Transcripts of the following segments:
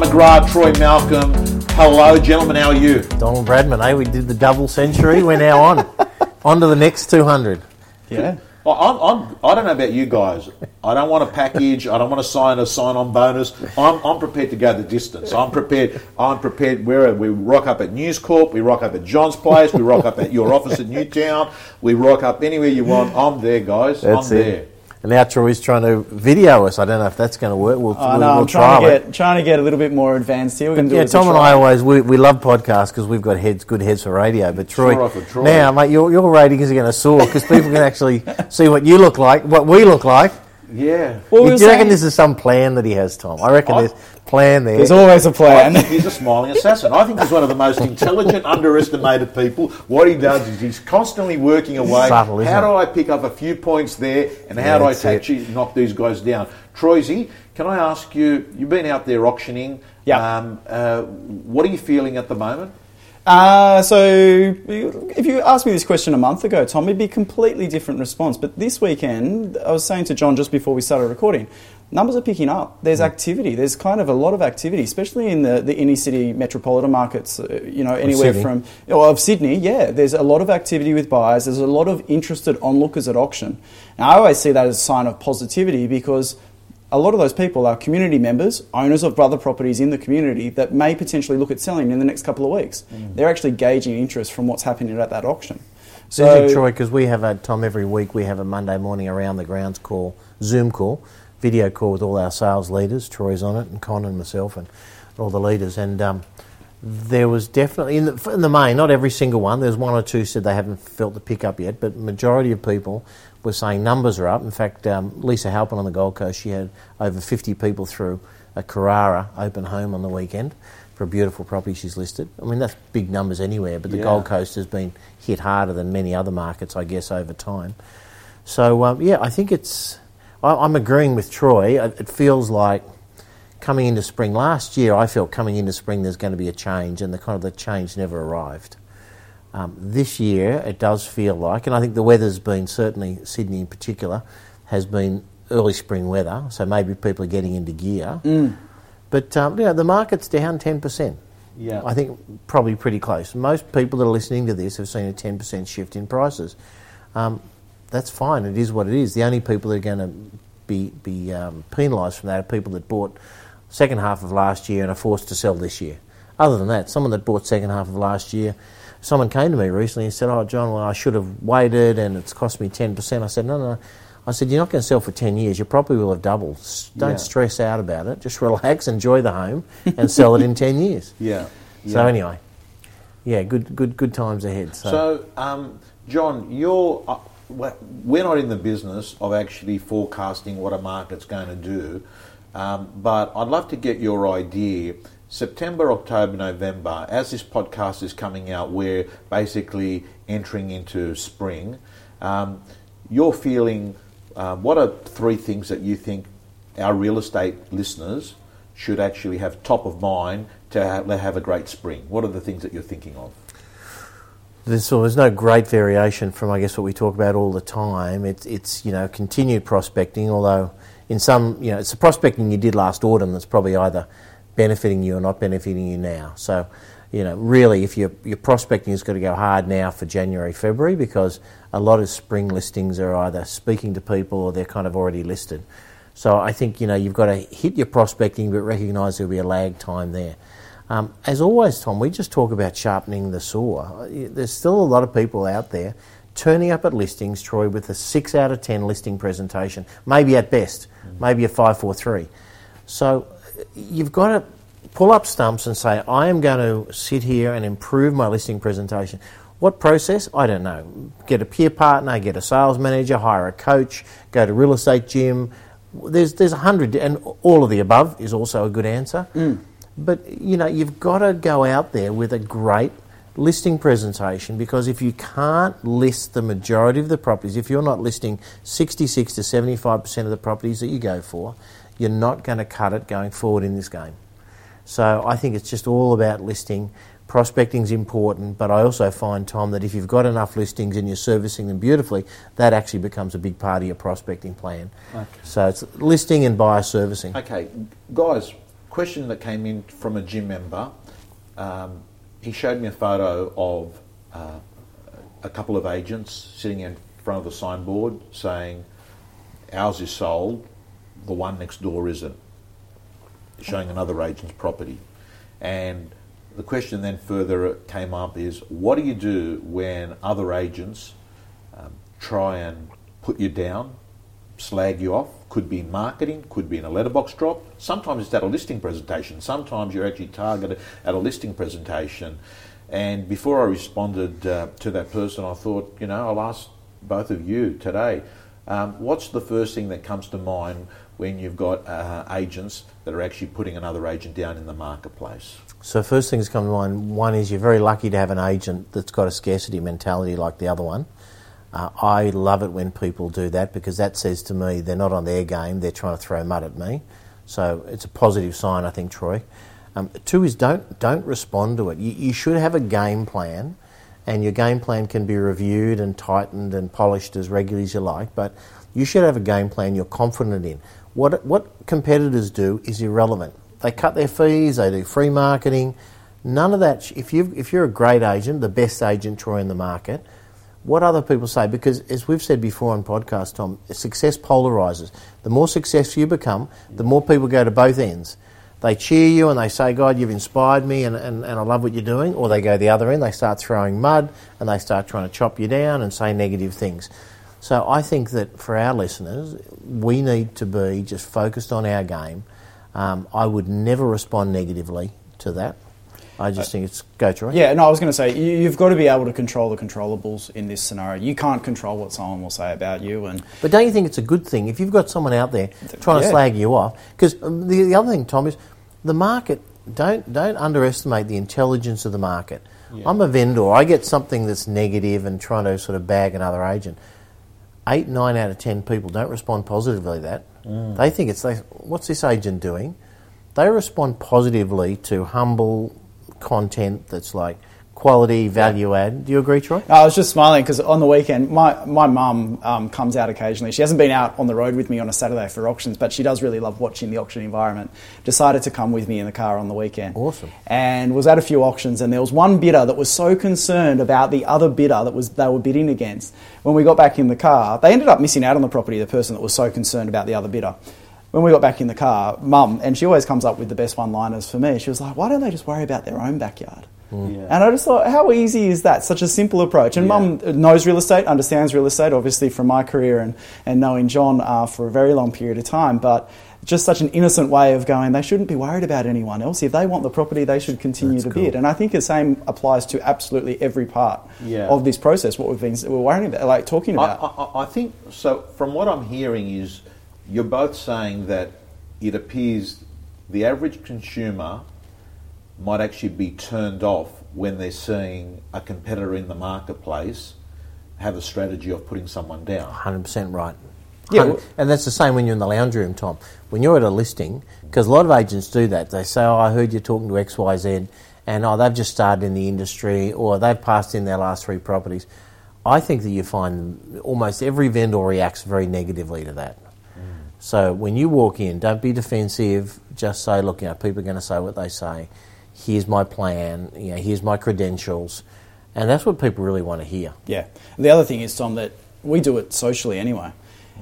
McGrath, Troy Malcolm. Hello, gentlemen. How are you? Donald Bradman, eh? We did the double century. We're now on. on to the next 200. Yeah. I'm, I'm, I don't know about you guys. I don't want a package. I don't want to sign a sign-on bonus. I'm, I'm prepared to go the distance. I'm prepared. I'm prepared. Where we rock up at News Corp, we rock up at John's place, we rock up at your office at Newtown, we rock up anywhere you want. I'm there, guys. That's I'm it. there. And now Troy's trying to video us. I don't know if that's going to work. We'll, I we'll, know, we'll I'm trying to trial it. get trying to get a little bit more advanced here. We're going do Yeah, it as a Tom and I always we, we love podcasts because we've got heads, good heads for radio. But Troy, Sure, Troy. now mate, your your ratings are going to soar because people can actually see what you look like, what we look like. Yeah. Well, we Do were you reckon this is some plan that he has, Tom? I reckon I- there's plan there. There's always a plan. think he's a smiling assassin. I think he's one of the most intelligent, underestimated people. What he does is he's constantly working away. Subtle, how do it? I pick up a few points there, and how Yeah, do I that's actually knock these guys down? Troisi, can I ask you? You've been out there auctioning. Yeah. Um, uh, what are you feeling at the moment? Uh, so, if you asked me this question a month ago, Tom, it'd be a completely different response. But this weekend, I was saying to John just before we started recording, numbers are picking up. Hmm. There's activity. There's kind of a lot of activity, especially in the, the inner city metropolitan markets. Uh, you know, anywhere from well, of Sydney. Yeah, there's a lot of activity with buyers. There's a lot of interested onlookers at auction. Now, I always see that as a sign of positivity because a lot of those people are community members, owners of other properties in the community that may potentially look at selling in the next couple of weeks. They're actually gauging interest from what's happening at that auction. So, interesting, Troy, because we have a Tom every week. We have a Monday morning around the grounds call, Zoom call, video call with all our sales leaders. Troy's on it, and Con and myself, and all the leaders. And um, there was definitely in the, in the main, not every single one. There's one or two said they haven't felt the pickup yet, but majority of people were saying numbers are up. In fact, um, Lisa Halpin on the Gold Coast, she had over 50 people through a Carrara open home on the weekend for a beautiful property she's listed. I mean, that's big numbers anywhere, but the Yeah. Gold Coast has been hit harder than many other markets, I guess, over time. So, um, yeah, I think it's. I, I'm agreeing with Troy. It it feels like coming into spring last year, I felt coming into spring there's going to be a change, and the kind of the change never arrived. Um, this year, it does feel like, and I think the weather's been certainly Sydney in particular has been early spring weather, so maybe people are getting into gear. But um, you know, the market's down ten percent. Yeah. I think probably pretty close. Most people that are listening to this have seen a ten percent shift in prices. Um, that's fine. It is what it is. The only people that are going to be be um, penalised from that are people that bought second half of last year and are forced to sell this year. Other than that, someone that bought second half of last year, someone came to me recently and said, "Oh, John, well, I should have waited, and it's cost me ten percent." I said, "No, no." I said, "You're not going to sell for ten years. Your property will have doubled. Don't Yeah. stress out about it. Just relax, enjoy the home, and sell it in ten years." Yeah. So anyway, yeah, good, good, good times ahead. So, So, um, John, you're, uh, we're not in the business of actually forecasting what a market's going to do, um, but I'd love to get your idea. September, October, November, as this podcast is coming out, we're basically entering into spring. Um, you're feeling, um, what are three things that you think our real estate listeners should actually have top of mind to have a great spring? What are the things that you're thinking of? there's, there's no great variation from, I guess, what we talk about all the time. It's, it's you know, continued prospecting, although in some, you know, it's the prospecting you did last autumn that's probably either benefiting you or not benefiting you now. So, you know, really, if your your prospecting has going to go hard now for January, February, because a lot of spring listings are either speaking to people or they're kind of already listed. So I think you know you've got to hit your prospecting, but recognise there'll be a lag time there. Um, as always, Tom, we just talk about sharpening the saw. There's still a lot of people out there turning up at listings, Troy, with a six out of ten listing presentation, maybe at best, mm. maybe a five, four, three. So you've got to pull up stumps and say, I am going to sit here and improve my listing presentation. What process? I don't know. Get a peer partner, get a sales manager, hire a coach, go to real estate gym. There's there's a hundred, and all of the above is also a good answer. Mm. But you know, you've got to go out there with a great listing presentation because if you can't list the majority of the properties, if you're not listing 66 to 75% of the properties that you go for, you're not going to cut it going forward in this game. So I think it's just all about listing. Prospecting is important, but I also find, Tom, that if you've got enough listings and you're servicing them beautifully, that actually becomes a big part of your prospecting plan. Okay. So it's listing and buyer servicing. Okay, guys, question that came in from a gym member. Um, he showed me a photo of uh, a couple of agents sitting in front of the signboard saying, "Ours is sold, the one next door isn't," showing another agent's property. And the question then further came up is, what do you do when other agents um, try and put you down, slag you off? Could be in marketing, could be in a letterbox drop. Sometimes it's at a listing presentation. Sometimes you're actually targeted at a listing presentation. And before I responded uh, to that person, I thought, you know, I'll ask both of you today. Um, what's the first thing that comes to mind when you've got uh, agents that are actually putting another agent down in the marketplace? So first things come to mind. One is you're very lucky to have an agent that's got a scarcity mentality like the other one. Uh, I love it when people do that because that says to me they're not on their game. They're trying to throw mud at me. So it's a positive sign, I think, Troy. Um, two is don't don't respond to it. You, you should have a game plan, and your game plan can be reviewed and tightened and polished as regularly as you like. But you should have a game plan you're confident in. What what competitors do is irrelevant. They cut their fees. They do free marketing. None of that. If you if you're a great agent, the best agent Troy in the market, what other people say, because as we've said before on podcast, Tom, success polarizes. The more successful you become, the more people go to both ends. They cheer you and they say, God, you've inspired me and, and, and I love what you're doing. Or they go the other end, they start throwing mud and they start trying to chop you down and say negative things. So I think that for our listeners, we need to be just focused on our game. Um, I would never respond negatively to that. I just think it's go Troy. Yeah, no, I was going to say you, you've got to be able to control the controllables in this scenario. You can't control what someone will say about you, and But don't you think it's a good thing if you've got someone out there trying to slag you off? Because the, the other thing, Tom, is the market. Don't don't underestimate the intelligence of the market. I'm a vendor. I get something that's negative and trying to sort of bag another agent. Eight, nine out of ten people don't respond positively to that. Mm. They think it's like, what's this agent doing? They respond positively to humble content that's like quality, value add. Do you agree, Troy? I was just smiling because on the weekend, my my mum um, comes out occasionally. She hasn't been out on the road with me on a Saturday for auctions, but she does really love watching the auction environment. Decided to come with me in the car on the weekend. Awesome. And was at a few auctions, and there was one bidder that was so concerned about the other bidder that was they were bidding against. When we got back in the car, they ended up missing out on the property. The person that was so concerned about the other bidder. When we got back in the car, mum, and she always comes up with the best one-liners for me. She was like, "Why don't they just worry about their own backyard?" Yeah. And I just thought, how easy is that? Such a simple approach. And Yeah. mum knows real estate, understands real estate, obviously from my career and, and knowing John uh, for a very long period of time. But just such an innocent way of going, they shouldn't be worried about anyone else. If they want the property, they should continue That's to cool. bid. And I think the same applies to absolutely every part Yeah. of this process, what we've been we're worrying about, like talking I, about. I, I think so. From what I'm hearing, is you're both saying that it appears the average consumer might actually be turned off when they're seeing a competitor in the marketplace have a strategy of putting someone down. Hundred percent right. Yeah, and that's the same when you're in the lounge room, Tom. When you're at a listing, because a lot of agents do that. They say, "Oh, I heard you talking to XYZ, and oh, they've just started in the industry, or they've passed in their last three properties. I think that you find almost every vendor reacts very negatively to that. So when you walk in, don't be defensive. Just say, "Look, you know, people are going to say what they say. Here's my plan. You know, here's my credentials." And that's what people really want to hear. Yeah. The other thing is, Tom, that we do it socially anyway.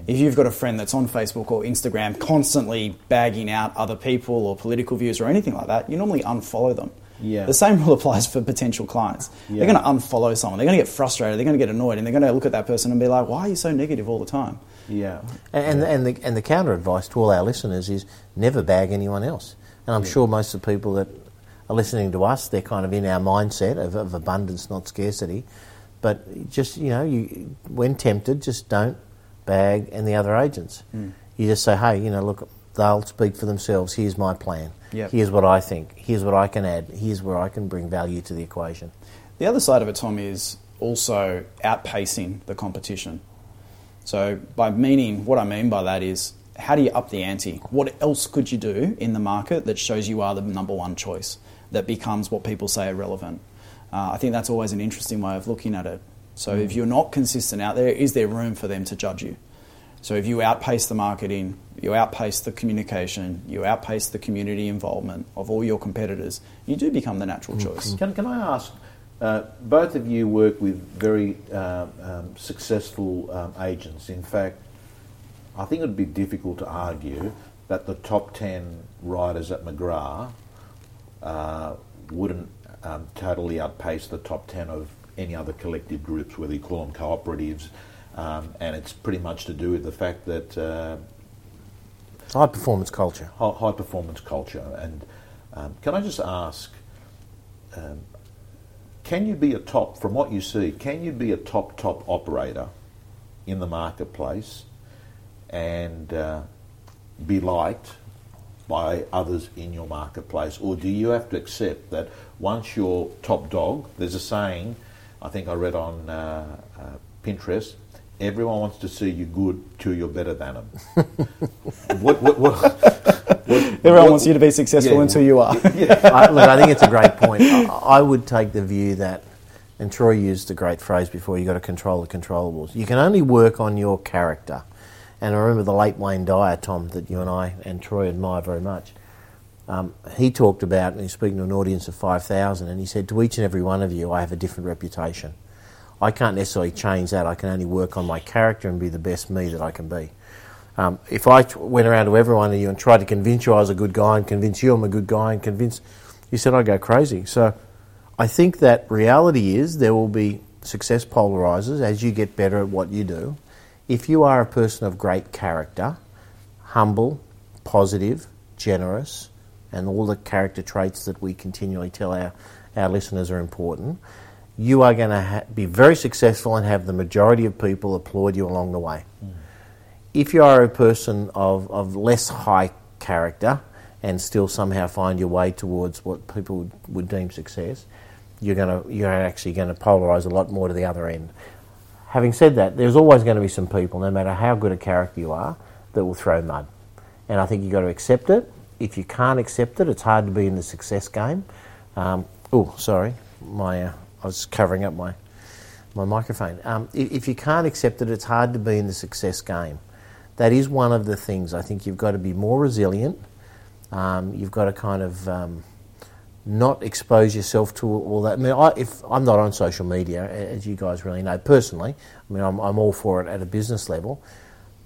If you've got a friend that's on Facebook or Instagram constantly bagging out other people or political views or anything like that, you normally unfollow them. Yeah. The same rule applies for potential clients. Yeah. They're going to unfollow someone. They're going to get frustrated. They're going to get annoyed, and they're going to look at that person and be like, "Why are you so negative all the time?" Yeah. And, and, the, and the counter advice to all our listeners is never bag anyone else. And I'm sure most of the people that are listening to us, they're kind of in our mindset of, of abundance, not scarcity. But just, you know, you, when tempted, just don't bag any other agents. Hmm. You just say, hey, you know, look, they'll speak for themselves. Here's my plan. Yep. Here's what I think. Here's what I can add. Here's where I can bring value to the equation. The other side of it, Tom, is also outpacing the competition. So, by meaning, what I mean by that is, how do you up the ante? What else could you do in the market that shows you are the number one choice, that becomes what people say are relevant? Uh, I think that's always an interesting way of looking at it. So, if you're not consistent out there, is there room for them to judge you? So if you outpace the marketing, you outpace the communication, you outpace the community involvement of all your competitors, you do become the natural Mm-hmm. choice. Can, can I ask, uh, both of you work with very um, um, successful um, agents. In fact, I think it would be difficult to argue that the top 10 riders at McGrath uh, wouldn't um, totally outpace the top 10 of any other collective groups, whether you call them cooperatives. Um, and it's pretty much to do with the fact that uh, high performance culture. high, high performance culture. And um, can I just ask, um, can you be a top, from what you see, can you be a top, top operator in the marketplace and uh, be liked by others in your marketplace? Or do you have to accept that once you're top dog, there's a saying, I think I read on uh, uh, Pinterest, everyone wants to see you good till you're better than them. what, what, what, what- Everyone what- wants you to be successful Yeah. until you are. I, look, I think it's a great point. I, I would take the view that, and Troy used a great phrase before, you've got to control the controllables. You can only work on your character. And I remember the late Wayne Dyer, Tom, that you and I and Troy admire very much. Um, he talked about, and he's speaking to an audience of 5,000, and he said, To each and every one of you, I have a different reputation. I can't necessarily change that. I can only work on my character and be the best me that I can be. Um, if I went around to every one of you and tried to convince you I was a good guy and convince you I'm a good guy and convince, you said I'd go crazy. So I think that reality is there will be success polarizers as you get better at what you do. If you are a person of great character, humble, positive, generous, and all the character traits that we continually tell our, our listeners are important, you are going to ha- be very successful and have the majority of people applaud you along the way. If you are a person of, of less high character and still somehow find your way towards what people would, would deem success, you're going to you're actually going to polarize a lot more to the other end. Having said that, there's always going to be some people, no matter how good a character you are, that will throw mud. And I think you've got to accept it. If you can't accept it, it's hard to be in the success game. Um, oh, sorry, my uh, I was covering up my my microphone. Um, if, if you can't accept it, it's hard to be in the success game. That is one of the things. I think you've got to be more resilient. Um, you've got to kind of um, not expose yourself to all that. I mean, I, if I'm not on social media, as you guys really know personally, I mean, I'm, I'm all for it at a business level,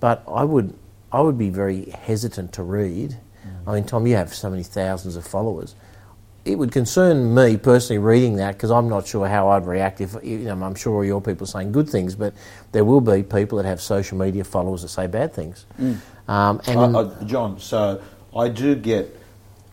but I would I would be very hesitant to read. I mean, Tom, you have so many thousands of followers. It would concern me personally reading that because I'm not sure how I'd react if you know, I'm sure all your people are saying good things, but there will be people that have social media followers that say bad things. Um, and Uh, uh, John, so I do get.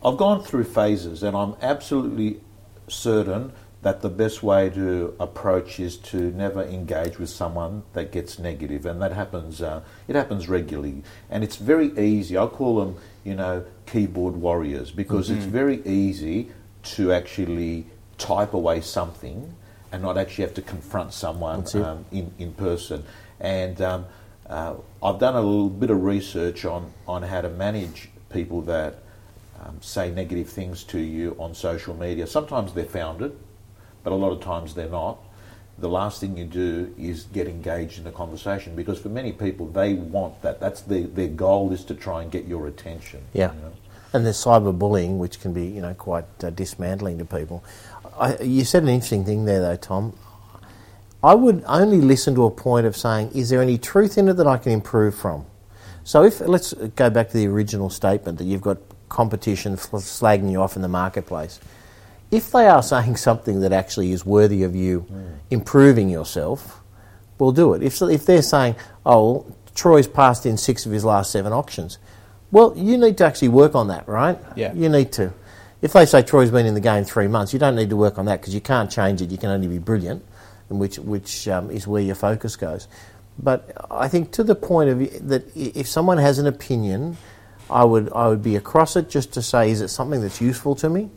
I've gone through phases, and I'm absolutely certain that the best way to approach is to never engage with someone that gets negative, and that happens. Uh, it happens regularly, and it's very easy. I call them, you know, keyboard warriors because it's very easy to actually type away something and not actually have to confront someone um, in, in person. And um, uh, I've done a little bit of research on, on how to manage people that um, say negative things to you on social media. Sometimes they're founded, but a lot of times they're not. The last thing you do is get engaged in a conversation because for many people they want that. That's their, their goal is to try and get your attention. Yeah. you know. And there's cyberbullying, which can be, you know, quite uh, dismantling to people. I, you said an interesting thing there, though, Tom. I would only listen to a point of saying, is there any truth in it that I can improve from? So if let's go back to the original statement that you've got competition slagging you off in the marketplace. If they are saying something that actually is worthy of you improving yourself, we'll do it. If, if they're saying, oh, Troy's passed in six of his last seven auctions, well, you need to actually work on that, right? Yeah. You need to. If they say Troy's been in the game three months, you don't need to work on that because you can't change it. You can only be brilliant, and which which um, is where your focus goes. But I think to the point of that, if someone has an opinion, I would I would be across it just to say, is it something that's useful to me?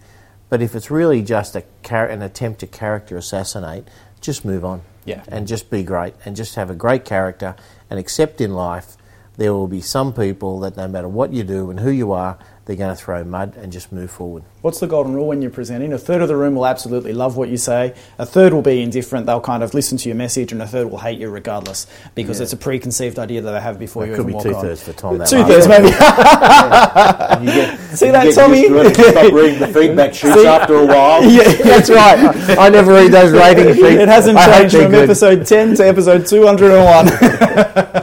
But if it's really just a char- an attempt to character assassinate, just move on. Yeah. And just be great and just have a great character and accept in life there will be some people that no matter what you do and who you are, they're going to throw mud and just move forward. What's the golden rule when you're presenting? A third of the room will absolutely love what you say. A third will be indifferent. They'll kind of listen to your message, and a third will hate you regardless because Yeah. it's a preconceived idea that they have before It you could even be walk two on. thirds for Tom. that Two thirds, maybe. And you get, See that, get Tommy? used to it and you stop reading the feedback sheets See? after a while. yeah, That's right. I never read those rating sheets. it hasn't changed from good. episode 10 to episode 201.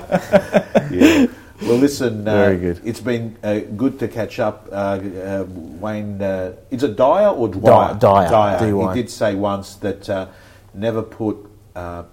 Well, listen, uh, Very good. it's been uh, good to catch up. Uh, uh, Wayne, uh, is it Dyer or Dwyer? Dyer, Dyer. D-Y. He did say once that uh, never put uh,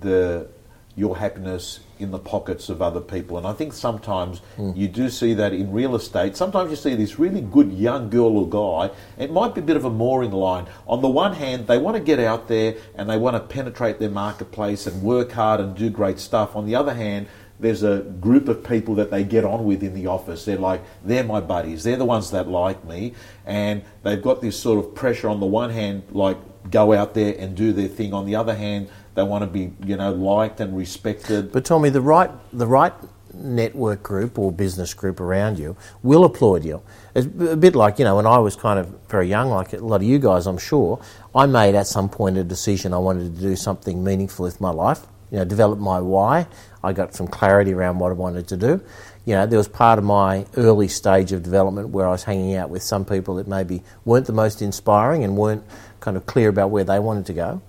the your happiness in the pockets of other people. And I think sometimes you do see that in real estate. Sometimes you see this really good young girl or guy. It might be a bit of a mooring line. On the one hand, they want to get out there and they want to penetrate their marketplace and work hard and do great stuff. On the other hand, there's a group of people that they get on with in the office. They're like, they're my buddies. They're the ones that like me. And they've got this sort of pressure on the one hand, like, go out there and do their thing. On the other hand, they want to be, you know, liked and respected. But Tommy, the right the right network group or business group around you will applaud you. It's a bit like you know when I was kind of very young, like a lot of you guys, I'm sure. I made at some point a decision I wanted to do something meaningful with my life. You know, develop my why. I got some clarity around what I wanted to do. You know, there was part of my early stage of development where I was hanging out with some people that maybe weren't the most inspiring and weren't kind of clear about where they wanted to go.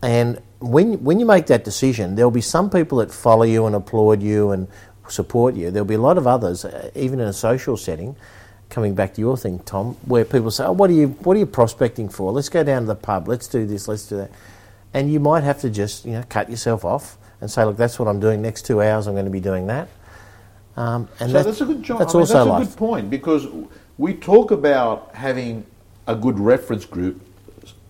And when when you make that decision, there'll be some people that follow you and applaud you and support you. There'll be a lot of others, uh, even in a social setting. Coming back to your thing, Tom, where people say, "Oh, what are you what are you prospecting for? Let's go down to the pub. Let's do this. Let's do that." And you might have to just you know cut yourself off and say, "Look, that's what I'm doing. Next two hours, I'm going to be doing that." Um, and so that- that's a good job. That's I mean, also that's a life. good point because we talk about having a good reference group,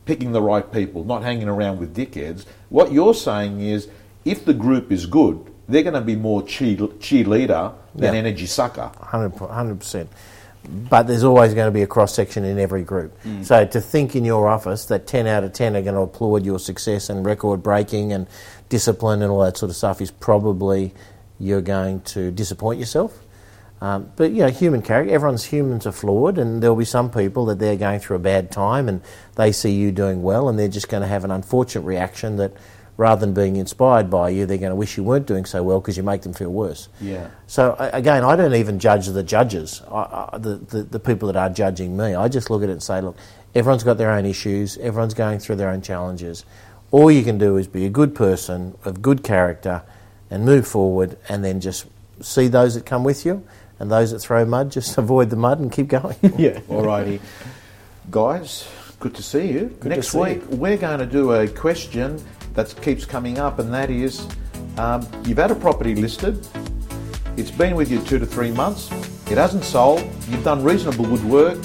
picking the right people, not hanging around with dickheads. What you're saying is, if the group is good, they're going to be more cheerleader than Yeah. energy sucker. 100 percent. But there's always going to be a cross section in every group. So to think in your office that 10 out of 10 are going to applaud your success and record breaking and discipline and all that sort of stuff is probably you're going to disappoint yourself. Um, but you know, human character. Everyone's humans are flawed, and there'll be some people that they're going through a bad time, and they see you doing well, and they're just going to have an unfortunate reaction that, rather than being inspired by you, they're going to wish you weren't doing so well because you make them feel worse. Yeah. So again, I don't even judge the judges, I, I, the, the the people that are judging me. I just look at it and say, look, everyone's got their own issues, everyone's going through their own challenges. All you can do is be a good person of good character, and move forward, and then just see those that come with you, and those that throw mud, just avoid the mud and keep going. yeah. Alrighty. Guys, good to see you. to Next week, we're going to do a question that keeps coming up, and that is um, you've had a property listed, it's been with you two to three months, it hasn't sold, you've done reasonable good work.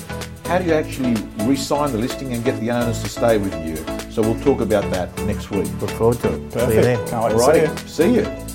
How do you actually re sign the listing and get the owners to stay with you? So we'll talk about that next week. Look forward to it. See you Perfect. then. Can't wait to see you. See you.